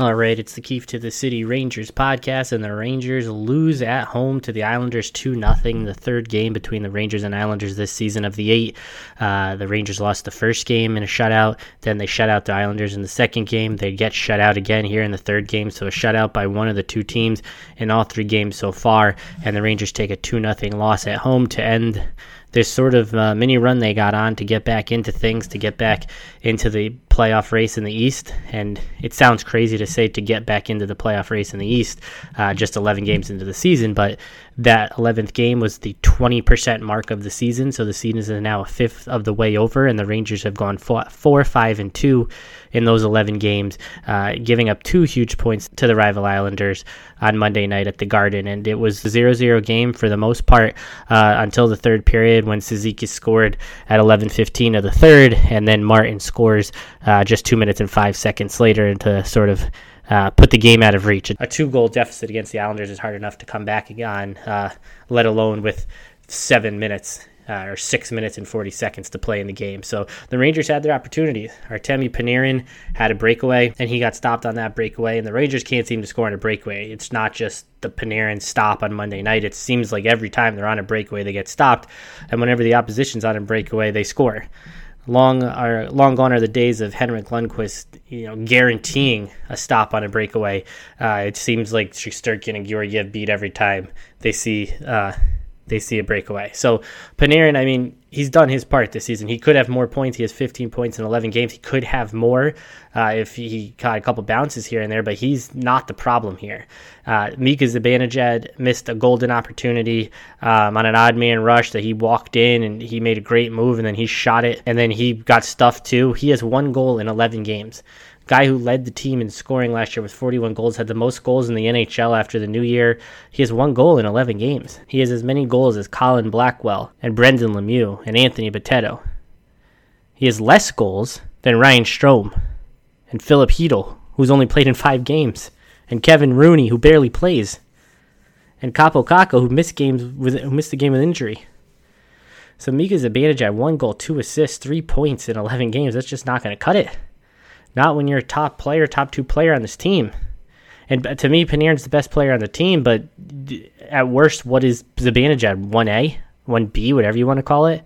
All right, it's the Keefe to the City Rangers podcast, and the Rangers lose at home to the Islanders 2 0. The third game between the Rangers and Islanders this season of the eight. Uh, the Rangers lost the first game in a shutout, then they shut out the Islanders in the second game. They get shut out again here in the third game, so a shutout by one of the two teams in all three games so far, and the Rangers take a 2 0 loss at home to end this sort of uh, mini run they got on to get back into things, to get back into the playoff race in the East. And it sounds crazy to say to get back into the playoff race in the East uh, just 11 games into the season, but that 11th game was the 20% mark of the season. So the season is now a fifth of the way over, and the Rangers have gone four, four five, and two in those 11 games, uh, giving up two huge points to the rival Islanders on Monday night at the Garden. And it was a 0 0 game for the most part uh, until the third period when Suzuki scored at 11.15 of the third, and then Martin scores uh, just two minutes and five seconds later to sort of uh, put the game out of reach. A two goal deficit against the Islanders is hard enough to come back on, uh, let alone with seven minutes uh, or six minutes and 40 seconds to play in the game. So the Rangers had their opportunity. Artemi Panarin had a breakaway, and he got stopped on that breakaway. And the Rangers can't seem to score on a breakaway. It's not just the Panarin stop on Monday night. It seems like every time they're on a breakaway, they get stopped. And whenever the opposition's on a breakaway, they score long are long gone are the days of Henrik Lundqvist, you know, guaranteeing a stop on a breakaway. Uh, it seems like Shesterkin and Georgiev beat every time they see uh, they see a breakaway. So Panarin, I mean, he's done his part this season. He could have more points. He has 15 points in 11 games. He could have more uh, if he caught a couple bounces here and there, but he's not the problem here. Uh, Mika Zibanejad missed a golden opportunity um, on an odd man rush that he walked in and he made a great move and then he shot it and then he got stuffed too. He has one goal in 11 games guy who led the team in scoring last year with 41 goals, had the most goals in the NHL after the new year. He has one goal in 11 games. He has as many goals as Colin Blackwell and Brendan Lemieux and Anthony Bitetto. He has less goals than Ryan Strome and Philip Chytil, who's only played in five games, and Kevin Rooney, who barely plays, and Kaapo Kakko, who missed games with who missed the game with injury. So Mika's advantage at one goal, two assists, three points in 11 games. That's just not going to cut it. Not when you're a top player, top two player on this team. And to me, Panarin's the best player on the team, but at worst, what is Zibanejad? 1A, 1B, whatever you want to call it?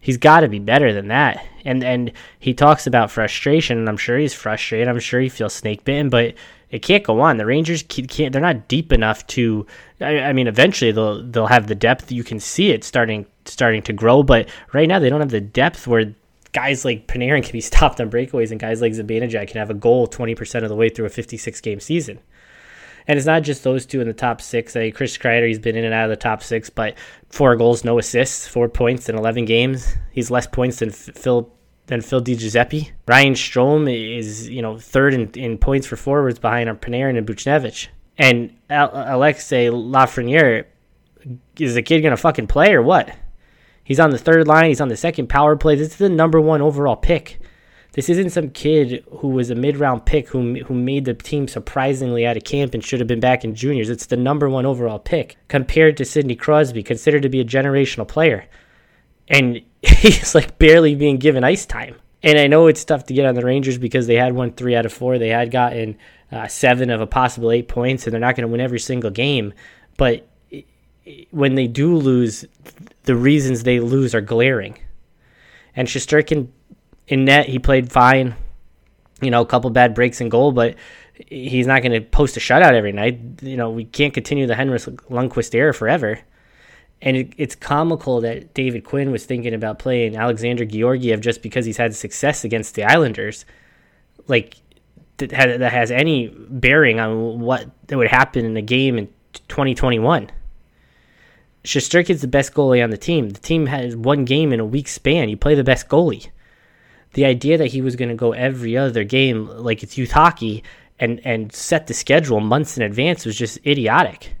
He's got to be better than that. And and he talks about frustration, and I'm sure he's frustrated. I'm sure he feels snake bitten, but it can't go on. The Rangers can't. They're not deep enough to. I, I, mean, eventually they'll they'll have the depth. You can see it starting starting to grow, but right now they don't have the depth where guys like Panarin can be stopped on breakaways, and guys like Zibanejad can have a goal 20% of the way through a 56 game season. And it's not just those two in the top six. I mean, Chris Kreider, he's been in and out of the top six, but four goals, no assists, four points in 11 games. He's less points than Phil than Phil Giuseppe. Ryan Strome is, you know, third in, in points for forwards behind Panarin and Buchnevich. And Alexis Lafreniere, is the kid going to fucking play or what? He's on the third line. He's on the second power play. This is the number one overall pick. This isn't some kid who was a mid-round pick who who made the team surprisingly out of camp and should have been back in juniors. It's the number one overall pick compared to Sidney Crosby, considered to be a generational player, and he's like barely being given ice time. And I know it's tough to get on the Rangers because they had won three out of four. They had gotten uh, seven of a possible eight points, and they're not going to win every single game. But when they do lose, the reasons they lose are glaring. And Shesterkin in net, he played fine. You know, a couple bad breaks in goal, but he's not going to post a shutout every night. You know, we can't continue the Henrik Lundqvist era forever. And it, it's comical that David Quinn was thinking about playing Alexander Georgiev just because he's had success against the Islanders. Like, that has, that has any bearing on what would happen in a game in 2021. Shesterkin's the best goalie on the team. The team has one game in a week span. You play the best goalie. The idea that he was going to go every other game like it's youth hockey and and set the schedule months in advance was just idiotic.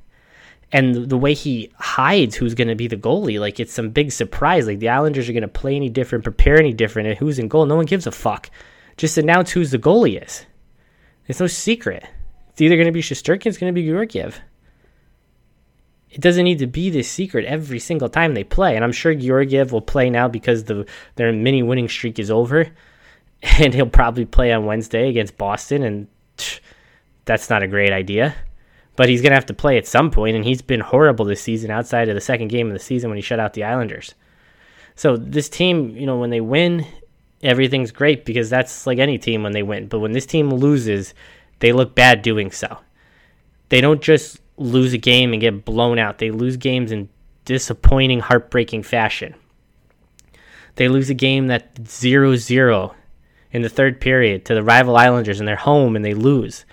And the way he hides who's going to be the goalie, like it's some big surprise. Like the Islanders are going to play any different, prepare any different, and who's in goal. No one gives a fuck. Just announce who's the goalie is. It's no secret. It's either going to be Shesterkin, it's going to be Georgiev. It doesn't need to be this secret every single time they play. And I'm sure Georgiev will play now because the their mini winning streak is over. And he'll probably play on Wednesday against Boston. And that's not a great idea. But he's to have to play at some point, and he's been horrible this season outside of the second game of the season when he shut out the Islanders. So this team, you know, when they win, everything's great because that's like any team when they win. But when this team loses, they look bad doing so. They don't just lose a game and get blown out. They lose games in disappointing, heartbreaking fashion. They lose a game that 0 0 in the third period to the rival Islanders in their home and they lose.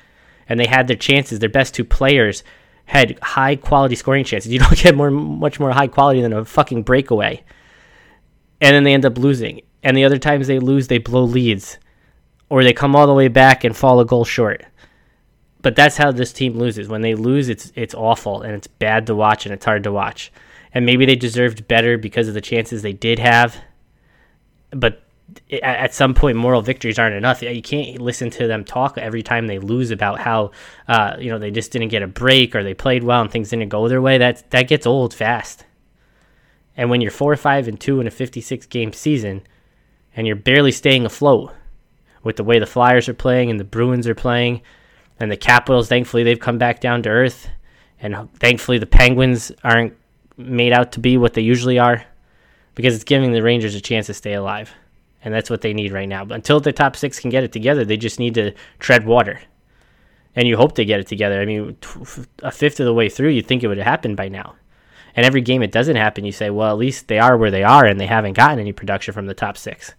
And they had their chances. Their best two players had high quality scoring chances. You don't get more much more high quality than a fucking breakaway. And then they end up losing. And the other times they lose, they blow leads. Or they come all the way back and fall a goal short. But that's how this team loses. When they lose, it's it's awful and it's bad to watch and it's hard to watch. And maybe they deserved better because of the chances they did have. But at some point moral victories aren't enough. You can't listen to them talk every time they lose about how uh, you know they just didn't get a break or they played well and things didn't go their way. That that gets old fast. And when you're four, five, and two in a 56 game season, and you're barely staying afloat with the way the Flyers are playing and the Bruins are playing, and the Capitals, thankfully they've come back down to earth, and thankfully the Penguins aren't made out to be what they usually are, because it's giving the Rangers a chance to stay alive and that's what they need right now. But until the top six can get it together, they just need to tread water. And you hope they get it together. I mean, a fifth of the way through, you'd think it would have happened by now. And every game it doesn't happen, you say, well, at least they are where they are and they haven't gotten any production from the top six.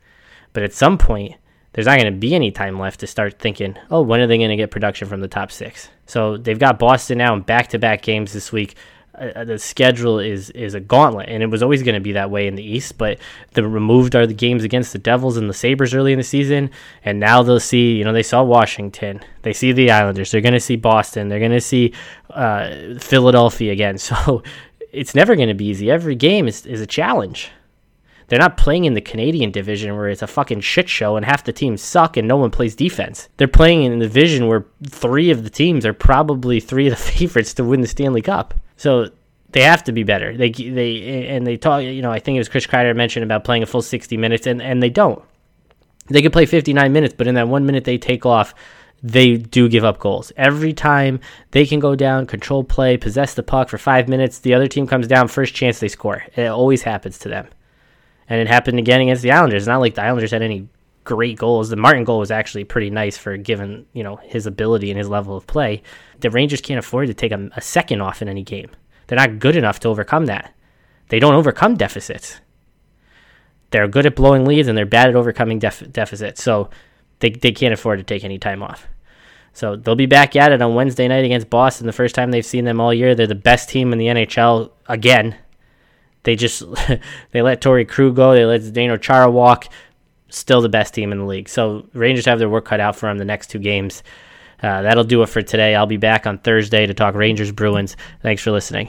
But at some point, there's not going to be any time left to start thinking, oh, when are they going to get production from the top six? So they've got Boston now in back to back games this week uh, the schedule is is a gauntlet, and it was always going to be that way in the East. But the removed are the games against the Devils and the Sabres early in the season, and now they'll see. You know, they saw Washington, they see the Islanders, they're going to see Boston, they're going to see uh, Philadelphia again. So it's never going to be easy. Every game is is a challenge. They're not playing in the Canadian division where it's a fucking shit show and half the teams suck and no one plays defense. They're playing in the division where three of the teams are probably three of the favorites to win the Stanley Cup. So they have to be better. They they and they talk. You know, I think it was Chris Kreider mentioned about playing a full sixty minutes, and and they don't. They could play fifty nine minutes, but in that one minute they take off, they do give up goals every time. They can go down, control play, possess the puck for five minutes. The other team comes down, first chance they score. It always happens to them, and it happened again against the Islanders. It's not like the Islanders had any great goals. The Martin goal was actually pretty nice for given you know his ability and his level of play the Rangers can't afford to take a, a second off in any game. They're not good enough to overcome that. They don't overcome deficits. They're good at blowing leads and they're bad at overcoming def- deficits. So they, they can't afford to take any time off. So they'll be back at it on Wednesday night against Boston. The first time they've seen them all year. They're the best team in the NHL again. They just they let Torey Krug go. They let Zdeno Chara walk. Still the best team in the league. So Rangers have their work cut out for them the next two games. Uh, that'll do it for today. I'll be back on Thursday to talk Rangers Bruins. Thanks for listening.